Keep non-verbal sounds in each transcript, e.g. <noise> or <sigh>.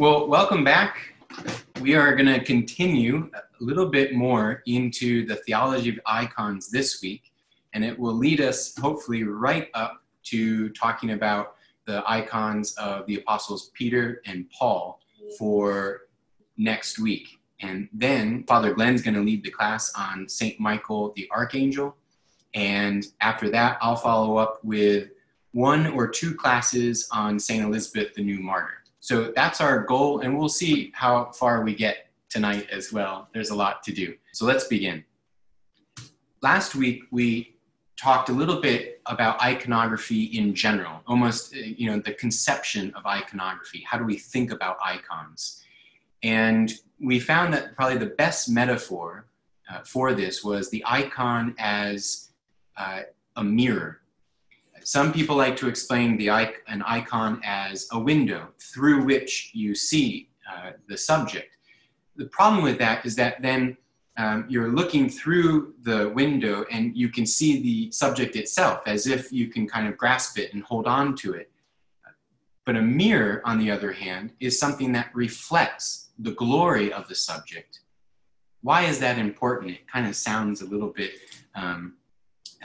Well, welcome back. We are going to continue a little bit more into the theology of icons this week, and it will lead us hopefully right up to talking about the icons of the apostles Peter and Paul for next week. And then Father Glenn's going to lead the class on St. Michael the Archangel. And after that, I'll follow up with one or two classes on St. Elizabeth the New Martyr. So that's our goal, and we'll see how far we get tonight as well. There's a lot to do. So let's begin. Last week, we talked a little bit about iconography in general, almost, you know, the conception of iconography. How do we think about icons? And we found that probably the best metaphor uh, for this was the icon as uh, a mirror some people like to explain the an icon as a window through which you see uh, the subject. The problem with that is that then um, you're looking through the window and you can see the subject itself as if you can kind of grasp it and hold on to it. But a mirror, on the other hand, is something that reflects the glory of the subject. Why is that important? It kind of sounds a little bit um,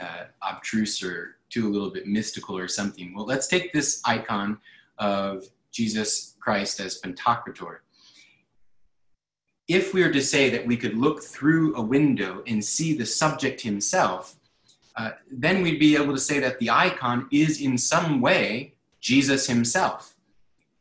uh, obtruse or too a little bit mystical or something. Well, let's take this icon of Jesus Christ as Pantocrator. If we were to say that we could look through a window and see the subject himself, uh, then we'd be able to say that the icon is in some way Jesus himself.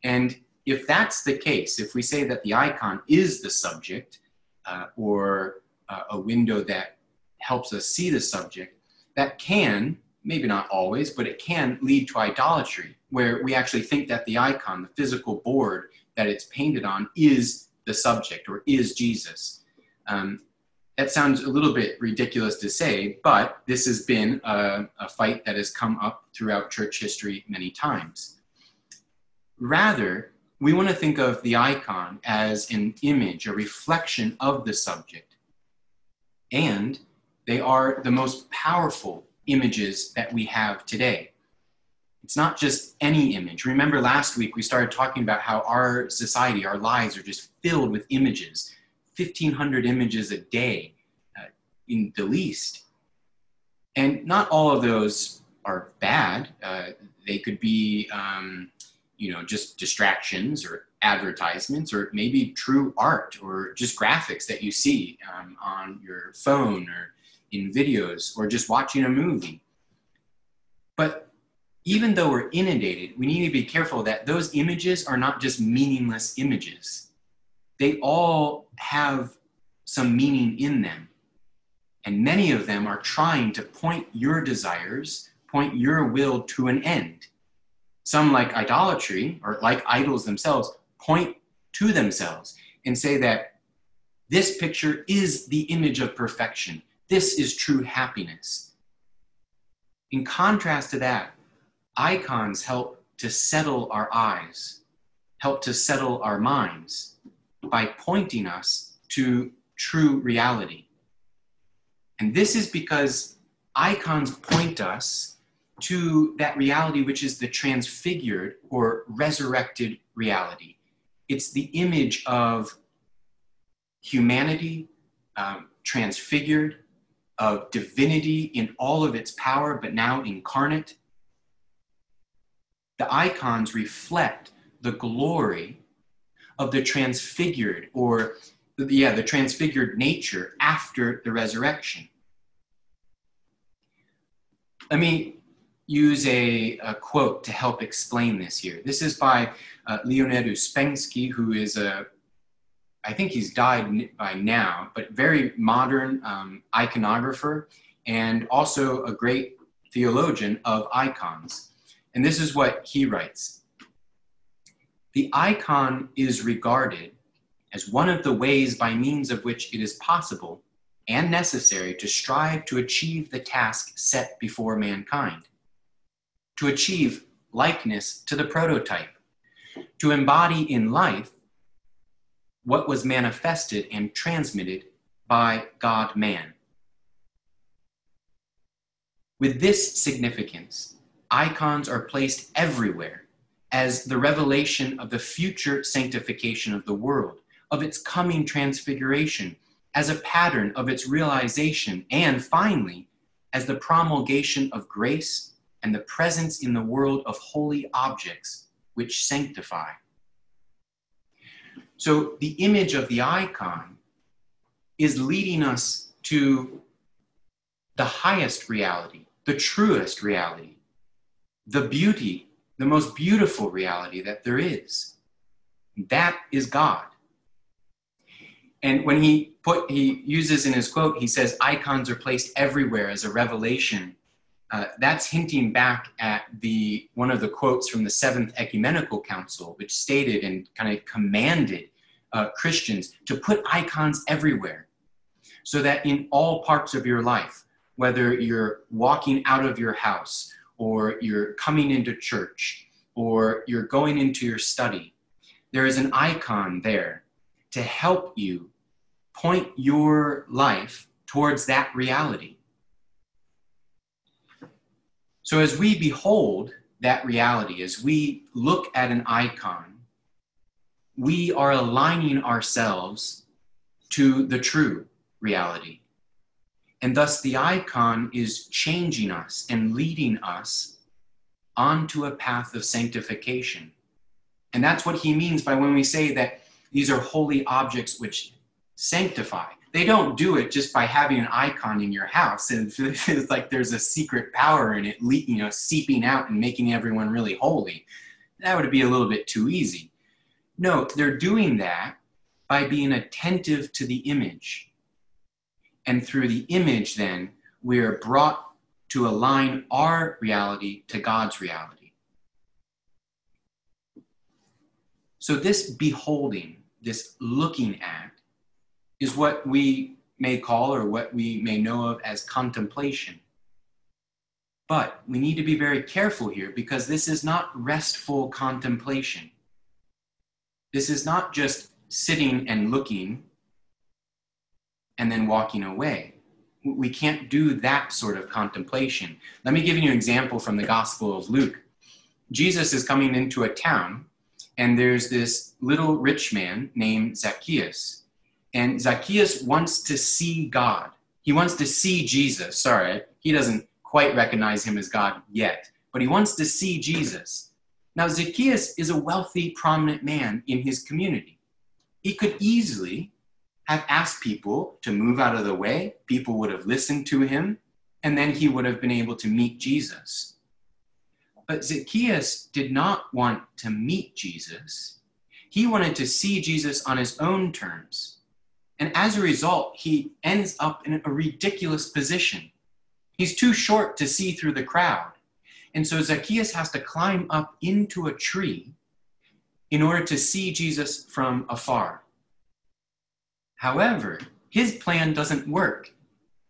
And if that's the case, if we say that the icon is the subject uh, or uh, a window that helps us see the subject, that can maybe not always, but it can lead to idolatry, where we actually think that the icon, the physical board that it's painted on, is the subject or is Jesus. Um, that sounds a little bit ridiculous to say, but this has been a, a fight that has come up throughout church history many times. Rather, we want to think of the icon as an image, a reflection of the subject. And they are the most powerful images that we have today. It's not just any image. Remember last week we started talking about how our society, our lives are just filled with images, 1,500 images a day uh, in the least. And not all of those are bad. Uh, they could be, um, you know, just distractions or advertisements or maybe true art or just graphics that you see um, on your phone or in videos or just watching a movie. But even though we're inundated, we need to be careful that those images are not just meaningless images. They all have some meaning in them. And many of them are trying to point your desires, point your will to an end. Some, like idolatry or like idols themselves, point to themselves and say that this picture is the image of perfection. This is true happiness. In contrast to that, icons help to settle our eyes, help to settle our minds by pointing us to true reality. And this is because icons point us to that reality which is the transfigured or resurrected reality. It's the image of humanity um, transfigured, of divinity in all of its power, but now incarnate. The icons reflect the glory of the transfigured, or yeah, the transfigured nature after the resurrection. Let me use a, a quote to help explain this here. This is by uh, Leonid Ouspensky, who is a I think he's died by now, but very modern um, iconographer and also a great theologian of icons. And this is what he writes. The icon is regarded as one of the ways by means of which it is possible and necessary to strive to achieve the task set before mankind, to achieve likeness to the prototype, to embody in life what was manifested and transmitted by God man. With this significance, icons are placed everywhere as the revelation of the future sanctification of the world, of its coming transfiguration, as a pattern of its realization, and finally, as the promulgation of grace and the presence in the world of holy objects which sanctify. So the image of the icon is leading us to the highest reality, the truest reality, the beauty, the most beautiful reality that there is. That is God. And when he put, he uses in his quote, he says, icons are placed everywhere as a revelation. Uh, that's hinting back at the one of the quotes from the Seventh Ecumenical Council, which stated and kind of commanded uh, Christians to put icons everywhere, so that in all parts of your life, whether you're walking out of your house or you're coming into church or you're going into your study, there is an icon there to help you point your life towards that reality. So, as we behold that reality, as we look at an icon, we are aligning ourselves to the true reality. And thus, the icon is changing us and leading us onto a path of sanctification. And that's what he means by when we say that these are holy objects which sanctify. They don't do it just by having an icon in your house and <laughs> it's like there's a secret power in it, you know, seeping out and making everyone really holy. That would be a little bit too easy. No, they're doing that by being attentive to the image. And through the image, then, we are brought to align our reality to God's reality. So, this beholding, this looking at, is what we may call or what we may know of as contemplation. But we need to be very careful here because this is not restful contemplation. This is not just sitting and looking and then walking away. We can't do that sort of contemplation. Let me give you an example from the Gospel of Luke. Jesus is coming into a town, and there's this little rich man named Zacchaeus. And Zacchaeus wants to see God. He wants to see Jesus. Sorry, he doesn't quite recognize him as God yet, but he wants to see Jesus. Now, Zacchaeus is a wealthy, prominent man in his community. He could easily have asked people to move out of the way, people would have listened to him, and then he would have been able to meet Jesus. But Zacchaeus did not want to meet Jesus. He wanted to see Jesus on his own terms. And as a result, he ends up in a ridiculous position. He's too short to see through the crowd. And so Zacchaeus has to climb up into a tree in order to see Jesus from afar. However, his plan doesn't work.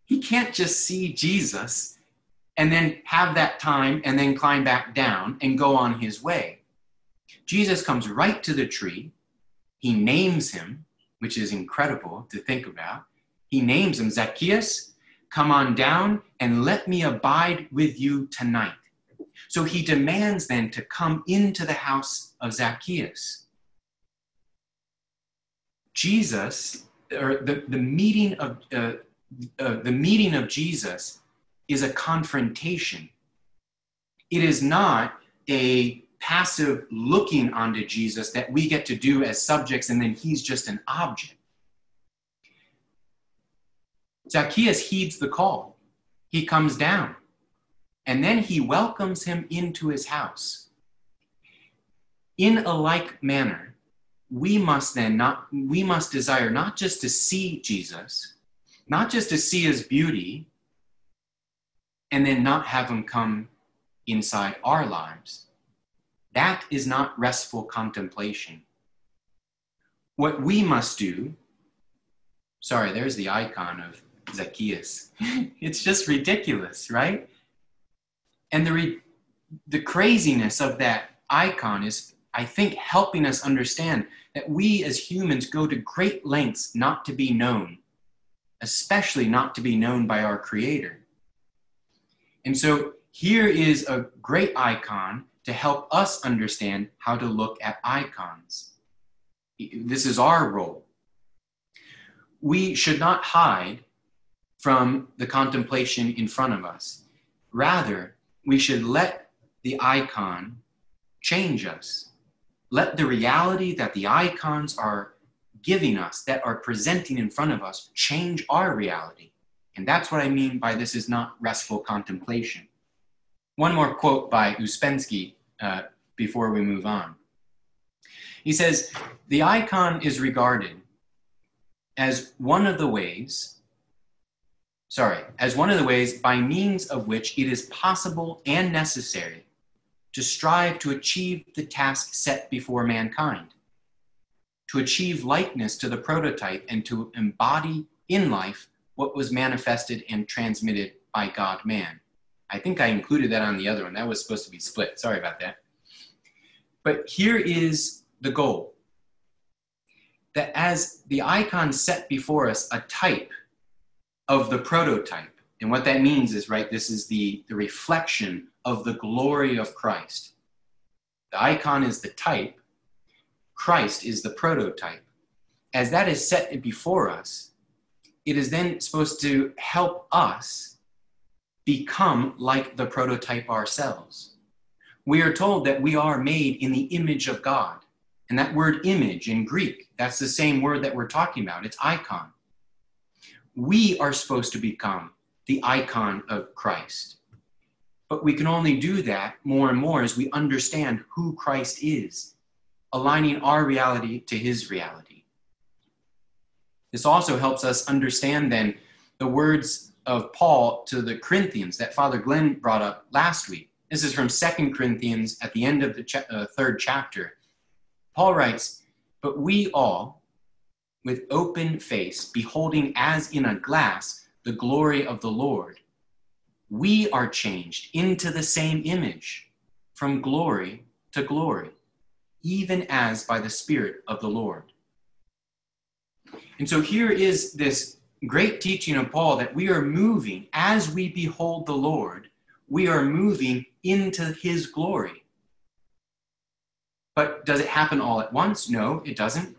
He can't just see Jesus and then have that time and then climb back down and go on his way. Jesus comes right to the tree. He names him which is incredible to think about. He names him Zacchaeus, come on down and let me abide with you tonight. So he demands then to come into the house of Zacchaeus. Jesus, or the, the meeting of uh, uh, the meeting of Jesus is a confrontation. It is not a passive looking onto Jesus that we get to do as subjects, and then he's just an object. Zacchaeus heeds the call. He comes down, and then he welcomes him into his house. In a like manner, we must then not we must desire not just to see Jesus, not just to see his beauty, and then not have him come inside our lives, that is not restful contemplation. What we must do, sorry, there's the icon of Zacchaeus. <laughs> it's just ridiculous, right? And the, re- the craziness of that icon is, I think, helping us understand that we as humans go to great lengths not to be known, especially not to be known by our Creator. And so here is a great icon to help us understand how to look at icons. This is our role. We should not hide from the contemplation in front of us. Rather, we should let the icon change us. Let the reality that the icons are giving us, that are presenting in front of us, change our reality. And that's what I mean by this is not restful contemplation. One more quote by Ouspensky uh, before we move on. He says, The icon is regarded as one of the ways, sorry, as one of the ways by means of which it is possible and necessary to strive to achieve the task set before mankind, to achieve likeness to the prototype and to embody in life what was manifested and transmitted by God man. I think I included that on the other one. That was supposed to be split. Sorry about that. But here is the goal that as the icon set before us a type of the prototype, and what that means is, right, this is the, the reflection of the glory of Christ. The icon is the type, Christ is the prototype. As that is set before us, it is then supposed to help us become like the prototype ourselves. We are told that we are made in the image of God. And that word image in Greek, that's the same word that we're talking about. It's icon. We are supposed to become the icon of Christ. But we can only do that more and more as we understand who Christ is, aligning our reality to his reality. This also helps us understand then the words of Paul to the Corinthians that Father Glenn brought up last week. This is from Second Corinthians at the end of the uh, third chapter. Paul writes, But we all, with open face, beholding as in a glass the glory of the Lord, we are changed into the same image from glory to glory, even as by the Spirit of the Lord. And so here is this great teaching of Paul that we are moving as we behold the Lord, we are moving into his glory. But does it happen all at once? No, it doesn't.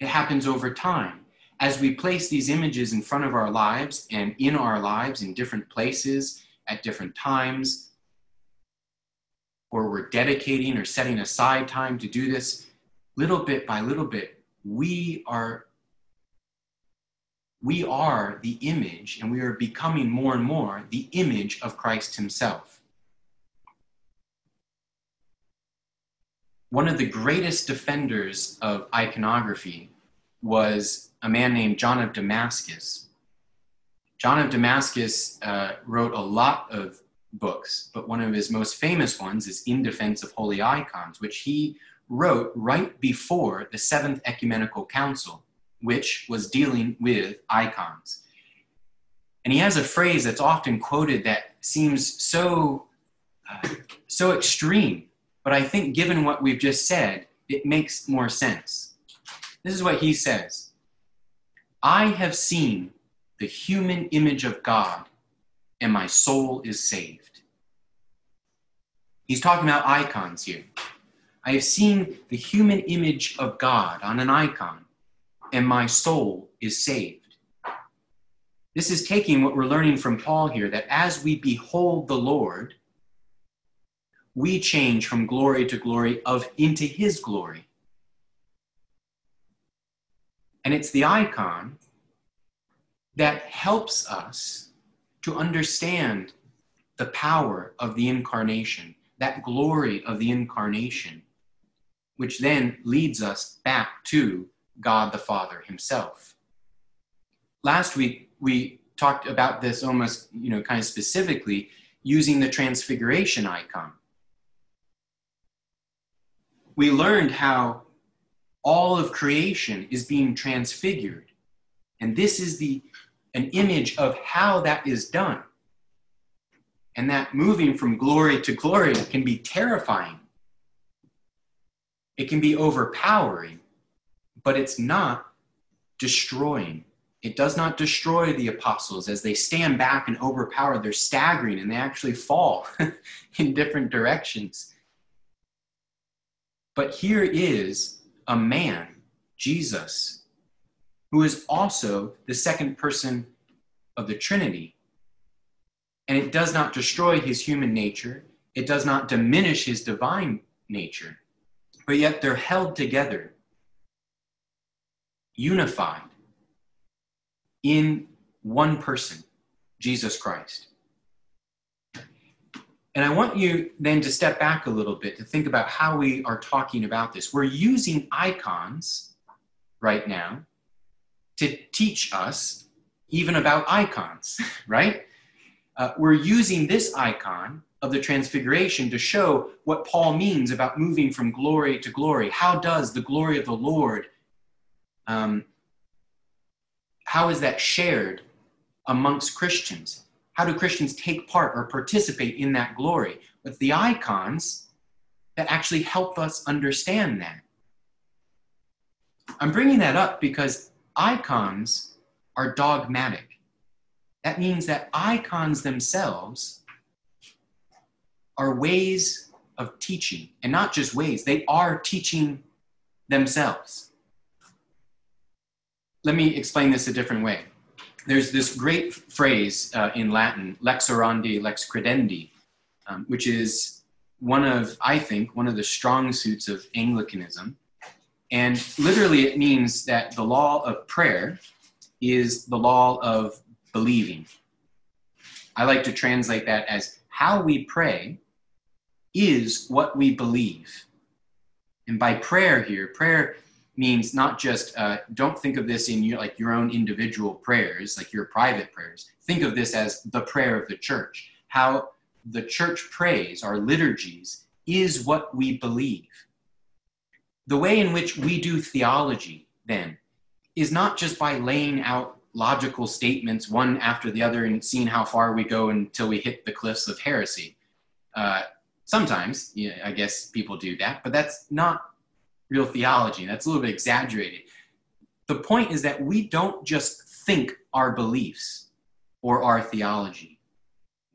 It happens over time. As we place these images in front of our lives and in our lives in different places at different times, or we're dedicating or setting aside time to do this, little bit by little bit, we are we are the image and we are becoming more and more the image of Christ himself. One of the greatest defenders of iconography was a man named John of Damascus. John of Damascus uh, wrote a lot of books, but one of his most famous ones is In Defense of Holy Icons, which he wrote right before the Seventh Ecumenical Council which was dealing with icons. And he has a phrase that's often quoted that seems so, uh, so extreme, but I think given what we've just said, it makes more sense. This is what he says I have seen the human image of God, and my soul is saved. He's talking about icons here. I have seen the human image of God on an icon, and my soul is saved. This is taking what we're learning from Paul here that as we behold the Lord, we change from glory to glory of into his glory. And it's the icon that helps us to understand the power of the incarnation, that glory of the incarnation, which then leads us back to God the Father himself. Last week, we talked about this almost, you know, kind of specifically using the transfiguration icon. We learned how all of creation is being transfigured. And this is the an image of how that is done. And that moving from glory to glory can be terrifying. It can be overpowering but it's not destroying. It does not destroy the apostles as they stand back and overpower. They're staggering and they actually fall <laughs> in different directions But here is a man, Jesus, who is also the second person of the Trinity. And it does not destroy his human nature, it does not diminish his divine nature, but yet they're held together, unified in one person, Jesus Christ. And I want you then to step back a little bit to think about how we are talking about this. We're using icons right now to teach us even about icons, <laughs> right? Uh, we're using this icon of the transfiguration to show what Paul means about moving from glory to glory. How does the glory of the Lord, um, how is that shared amongst Christians? How do Christians take part or participate in that glory? With the icons that actually help us understand that. I'm bringing that up because icons are dogmatic. That means that icons themselves are ways of teaching, and not just ways, they are teaching themselves. Let me explain this a different way there's this great phrase uh, in Latin, lex orandi, lex credendi, um, which is one of, I think, one of the strong suits of Anglicanism. And literally, it means that the law of prayer is the law of believing. I like to translate that as how we pray is what we believe. And by prayer here, prayer means not just uh, don't think of this in your like your own individual prayers like your private prayers. Think of this as the prayer of the church. How the church prays our liturgies is what we believe. The way in which we do theology then is not just by laying out logical statements one after the other and seeing how far we go until we hit the cliffs of heresy. Uh, sometimes yeah, i guess people do that but that's not real theology. That's a little bit exaggerated. The point is that we don't just think our beliefs or our theology,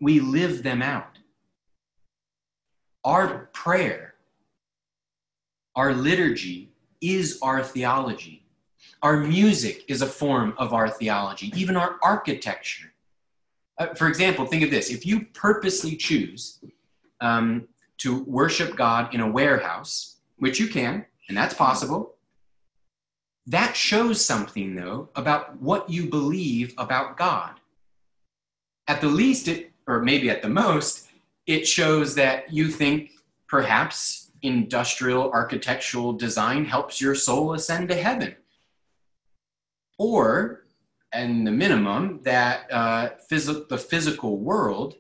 we live them out. Our prayer, our liturgy is our theology. Our music is a form of our theology, even our architecture. Uh, for example, think of this if you purposely choose um, to worship God in a warehouse, which you can, and that's possible. That shows something, though, about what you believe about God. At the least, it, or maybe at the most, it shows that you think perhaps industrial architectural design helps your soul ascend to heaven. Or, and the minimum, that uh, phys- the physical world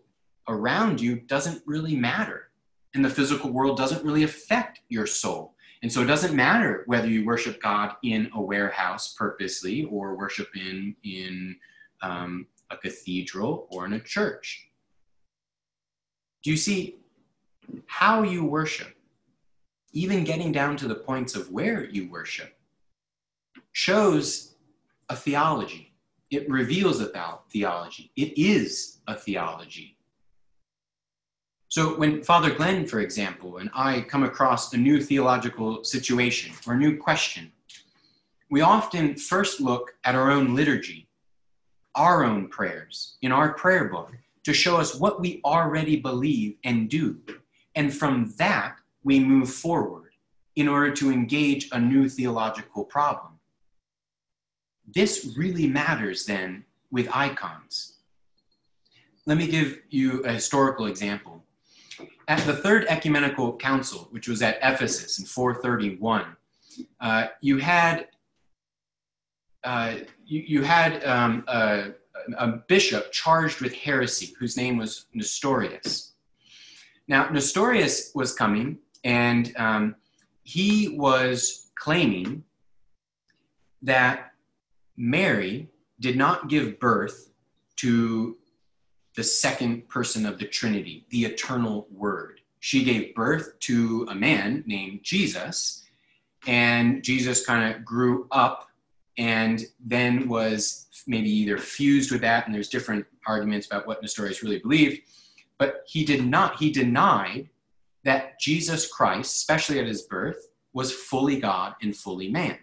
around you doesn't really matter. And the physical world doesn't really affect your soul. And so it doesn't matter whether you worship God in a warehouse purposely or worship in, in um, a cathedral or in a church. Do you see how you worship, even getting down to the points of where you worship, shows a theology. It reveals a theology. It is a theology. So when Father Glenn, for example, and I come across a new theological situation or a new question, we often first look at our own liturgy, our own prayers in our prayer book to show us what we already believe and do. And from that, we move forward in order to engage a new theological problem. This really matters then with icons. Let me give you a historical example at the Third Ecumenical Council, which was at Ephesus in 431, uh, you had uh, you, you, had um, a, a, bishop charged with heresy whose name was Nestorius. Now, Nestorius was coming and um, he was claiming that Mary did not give birth to the second person of the Trinity, the eternal Word. She gave birth to a man named Jesus, and Jesus kind of grew up and then was maybe either fused with that, and there's different arguments about what Nestorius really believed, but he did not, he denied that Jesus Christ, especially at his birth, was fully God and fully man.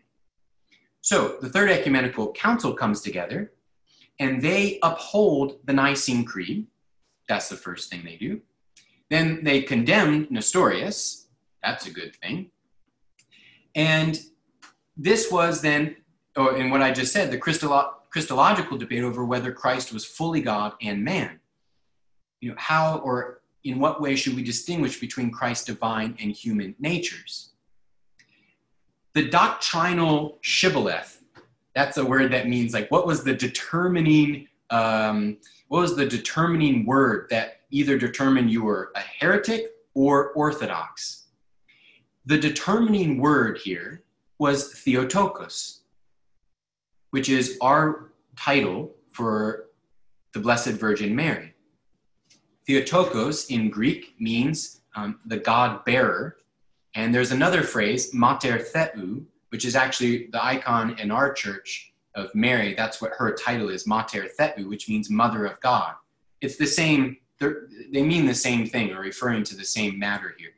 So the Third Ecumenical Council comes together and they uphold the Nicene Creed. That's the first thing they do. Then they condemned Nestorius. That's a good thing. And this was then, in what I just said, the Christolo- Christological debate over whether Christ was fully God and man. You know, how or in what way should we distinguish between Christ's divine and human natures? The doctrinal shibboleth, that's a word that means like what was the determining um, what was the determining word that either determined you were a heretic or orthodox? The determining word here was Theotokos, which is our title for the Blessed Virgin Mary. Theotokos in Greek means um, the God bearer. And there's another phrase, Mater Theou, which is actually the icon in our church of Mary. That's what her title is, Mater Theou, which means Mother of God. It's the same, they mean the same thing or referring to the same matter here.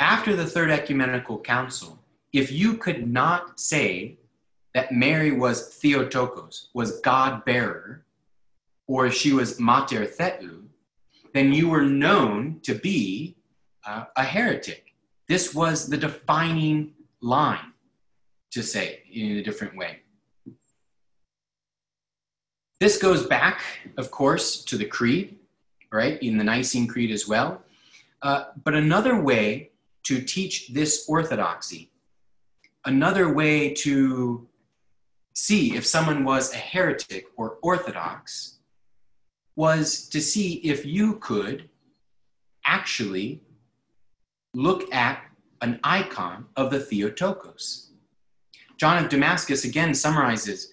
After the Third Ecumenical Council, if you could not say that Mary was Theotokos, was God bearer, or if she was Mater Theou, then you were known to be uh, a heretic. This was the defining line, to say in a different way. This goes back, of course, to the Creed, right, in the Nicene Creed as well. Uh, but another way to teach this orthodoxy, another way to see if someone was a heretic or orthodox, was to see if you could actually look at an icon of the Theotokos. John of Damascus again summarizes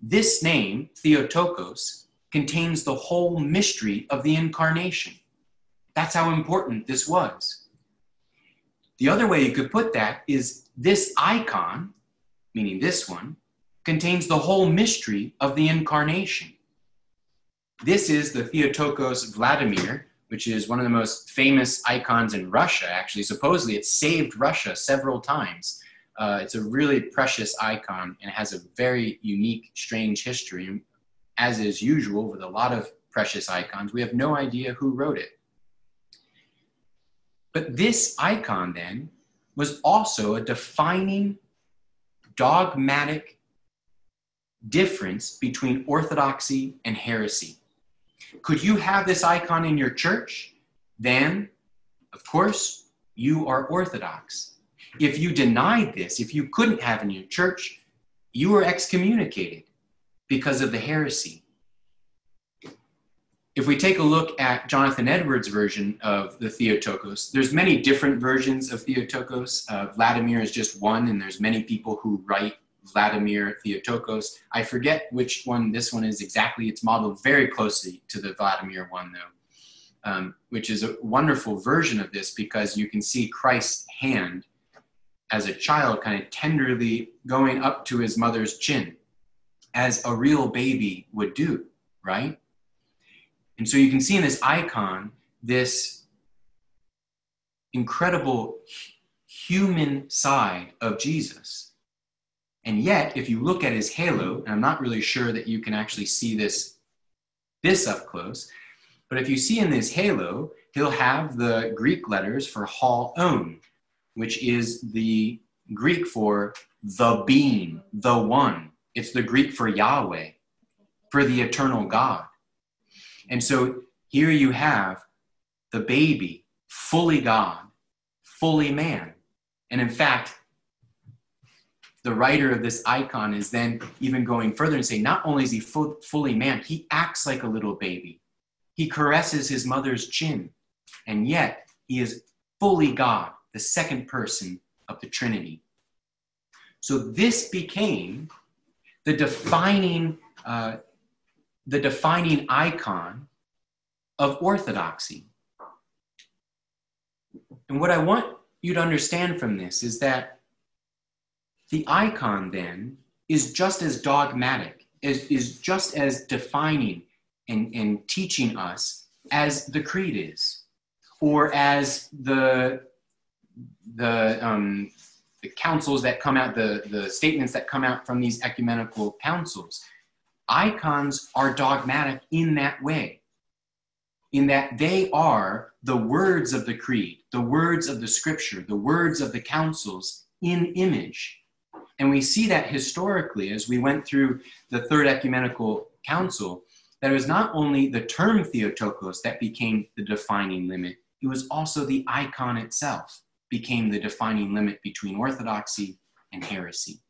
this name, Theotokos, contains the whole mystery of the incarnation. That's how important this was. The other way you could put that is this icon, meaning this one, contains the whole mystery of the incarnation. This is the Theotokos Vladimir, which is one of the most famous icons in Russia, actually. Supposedly, it saved Russia several times. Uh, it's a really precious icon and has a very unique, strange history. As is usual with a lot of precious icons, we have no idea who wrote it. But this icon then was also a defining dogmatic difference between orthodoxy and heresy. Could you have this icon in your church? Then, of course, you are orthodox. If you denied this, if you couldn't have in your church, you were excommunicated because of the heresy. If we take a look at Jonathan Edwards' version of the Theotokos, there's many different versions of Theotokos. Uh, Vladimir is just one, and there's many people who write Vladimir Theotokos. I forget which one this one is exactly. It's modeled very closely to the Vladimir one, though, um, which is a wonderful version of this because you can see Christ's hand as a child kind of tenderly going up to his mother's chin, as a real baby would do, right? And so you can see in this icon this incredible human side of Jesus and yet, if you look at his halo, and I'm not really sure that you can actually see this, this up close, but if you see in this halo, he'll have the Greek letters for Ho On, which is the Greek for the being, the one. It's the Greek for Yahweh, for the eternal God. And so here you have the baby, fully God, fully man. And in fact, the writer of this icon is then even going further and saying, not only is he fu- fully man, he acts like a little baby. He caresses his mother's chin, and yet he is fully God, the second person of the Trinity. So this became the defining, uh, the defining icon of orthodoxy. And what I want you to understand from this is that the icon then is just as dogmatic, is, is just as defining and, and teaching us as the creed is, or as the, the, um, the councils that come out, the, the statements that come out from these ecumenical councils. Icons are dogmatic in that way, in that they are the words of the creed, the words of the scripture, the words of the councils in image. And we see that historically as we went through the Third Ecumenical Council, that it was not only the term Theotokos that became the defining limit, it was also the icon itself became the defining limit between orthodoxy and heresy.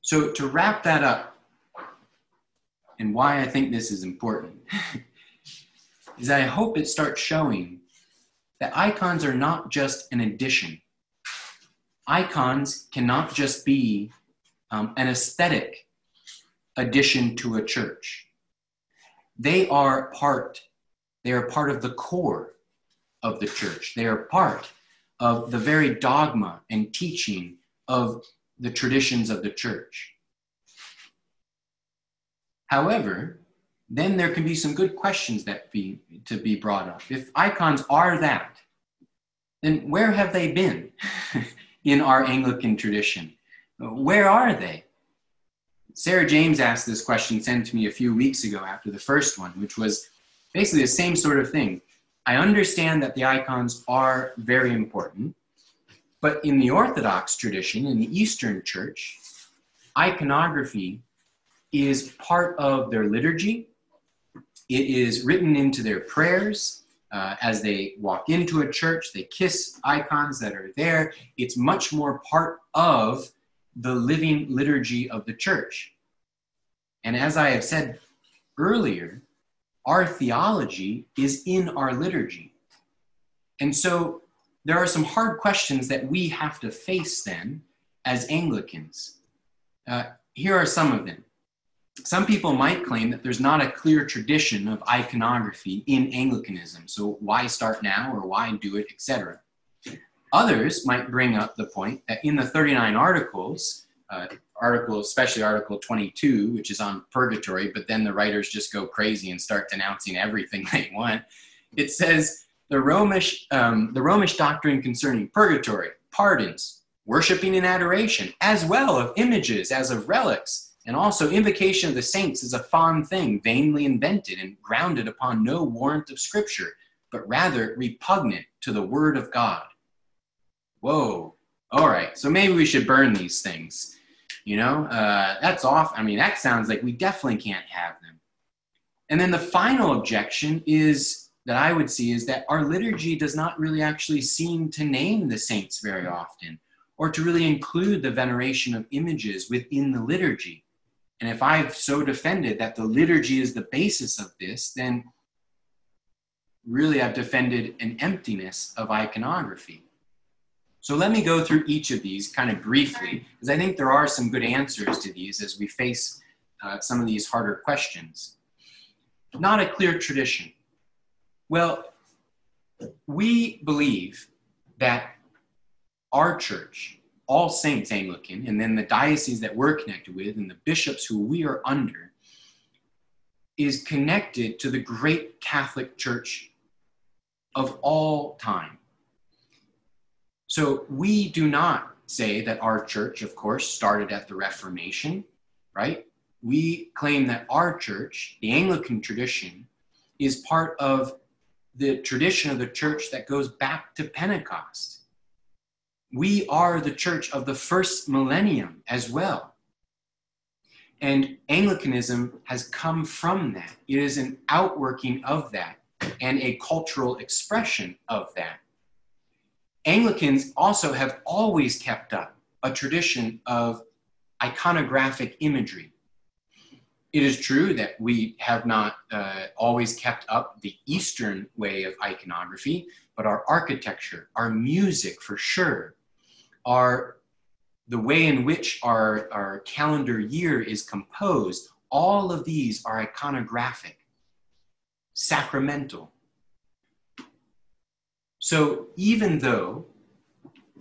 So, to wrap that up, and why I think this is important, <laughs> is that I hope it starts showing that icons are not just an addition. Icons cannot just be um, an aesthetic addition to a church. They are part, they are part of the core of the church. They are part of the very dogma and teaching of the traditions of the church. However, then there can be some good questions that be to be brought up. If icons are that, then where have they been <laughs> in our Anglican tradition? Where are they? Sarah James asked this question sent to me a few weeks ago after the first one, which was basically the same sort of thing. I understand that the icons are very important, but in the Orthodox tradition, in the Eastern Church, iconography is part of their liturgy. It is written into their prayers. Uh, as they walk into a church, they kiss icons that are there. It's much more part of the living liturgy of the church. And as I have said earlier, our theology is in our liturgy. And so there are some hard questions that we have to face then as Anglicans. Uh, here are some of them. Some people might claim that there's not a clear tradition of iconography in Anglicanism, so why start now or why do it, etc. Others might bring up the point that in the 39 articles, uh, article, especially Article 22, which is on purgatory, but then the writers just go crazy and start denouncing everything <laughs> they want. It says the Romish, um, the Romish doctrine concerning purgatory, pardons, worshiping and adoration, as well of images as of relics, and also invocation of the saints is a fond thing, vainly invented and grounded upon no warrant of Scripture, but rather repugnant to the Word of God. Whoa. All right, so maybe we should burn these things. You know, uh, that's off. I mean, that sounds like we definitely can't have them. And then the final objection is that I would see is that our liturgy does not really actually seem to name the saints very often or to really include the veneration of images within the liturgy. And if I've so defended that the liturgy is the basis of this, then really I've defended an emptiness of iconography. So let me go through each of these kind of briefly, because I think there are some good answers to these as we face uh, some of these harder questions. Not a clear tradition. Well, we believe that our church, All Saints Anglican, and then the diocese that we're connected with, and the bishops who we are under, is connected to the great Catholic Church of all time. So we do not say that our church, of course, started at the Reformation, right? We claim that our church, the Anglican tradition, is part of the tradition of the church that goes back to Pentecost. We are the church of the first millennium as well. And Anglicanism has come from that. It is an outworking of that and a cultural expression of that. Anglicans also have always kept up a tradition of iconographic imagery. It is true that we have not uh, always kept up the Eastern way of iconography, but our architecture, our music for sure, our the way in which our, our calendar year is composed, all of these are iconographic, sacramental. So even though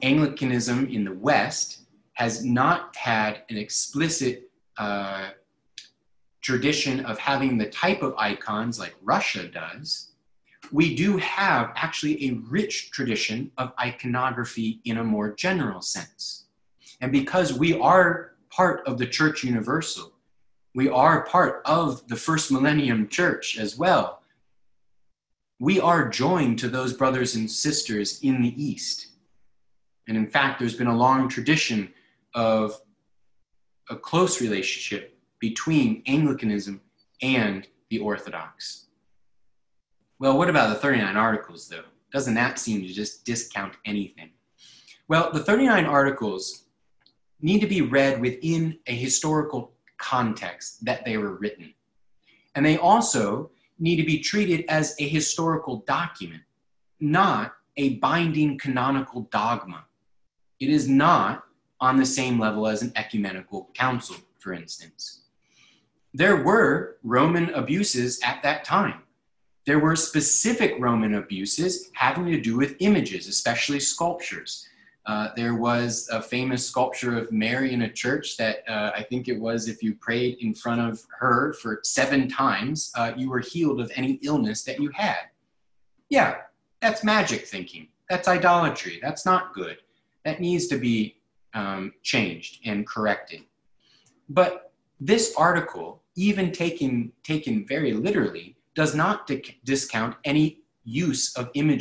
Anglicanism in the West has not had an explicit uh, tradition of having the type of icons like Russia does, we do have actually a rich tradition of iconography in a more general sense. And because we are part of the church universal, we are part of the first millennium church as well. We are joined to those brothers and sisters in the East. And in fact, there's been a long tradition of a close relationship between Anglicanism and the Orthodox. Well, what about the 39 articles, though? Doesn't that seem to just discount anything? Well, the 39 articles need to be read within a historical context that they were written. And they also need to be treated as a historical document, not a binding canonical dogma. It is not on the same level as an ecumenical council, for instance. There were Roman abuses at that time. There were specific Roman abuses having to do with images, especially sculptures. Uh, there was a famous sculpture of Mary in a church that uh, I think it was if you prayed in front of her for seven times, uh, you were healed of any illness that you had. Yeah, that's magic thinking. That's idolatry. That's not good. That needs to be um, changed and corrected. But this article, even taken, taken very literally, does not discount any use of images